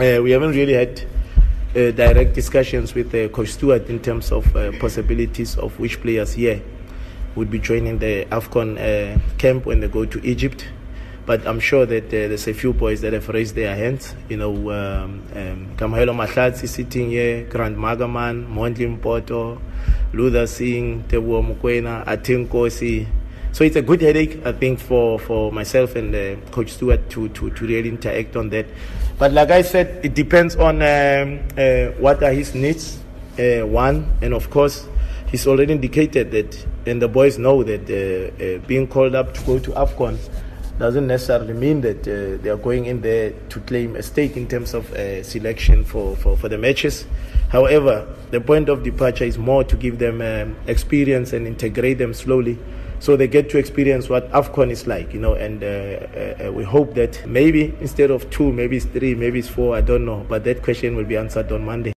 Uh, we haven't really had uh, direct discussions with uh, Coach Stuart in terms of uh, possibilities of which players here would be joining the AFCON uh, camp when they go to Egypt. But I'm sure that uh, there's a few boys that have raised their hands. You know, um, um, Mahlatsi sitting here, Grant Margeman, Mondli Mpoto, Luther Singh, Teboho Mokoena, Atin Kosi. So it's a good headache, I think, for, for myself and uh, Coach Stuart to, to, to really interact on that. But like I said, it depends on um, uh, what are his needs, uh, one, and of course, he's already indicated that, and the boys know that uh, uh, being called up to go to AFCON doesn't necessarily mean that uh, they are going in there to claim a stake in terms of selection for, for, for the matches. However, the point of departure is more to give them um, experience and integrate them slowly so they get to experience what AFCON is like, you know, and uh, uh, uh, we hope that maybe instead of two, maybe it's three, maybe it's four, I don't know, but that question will be answered on Monday.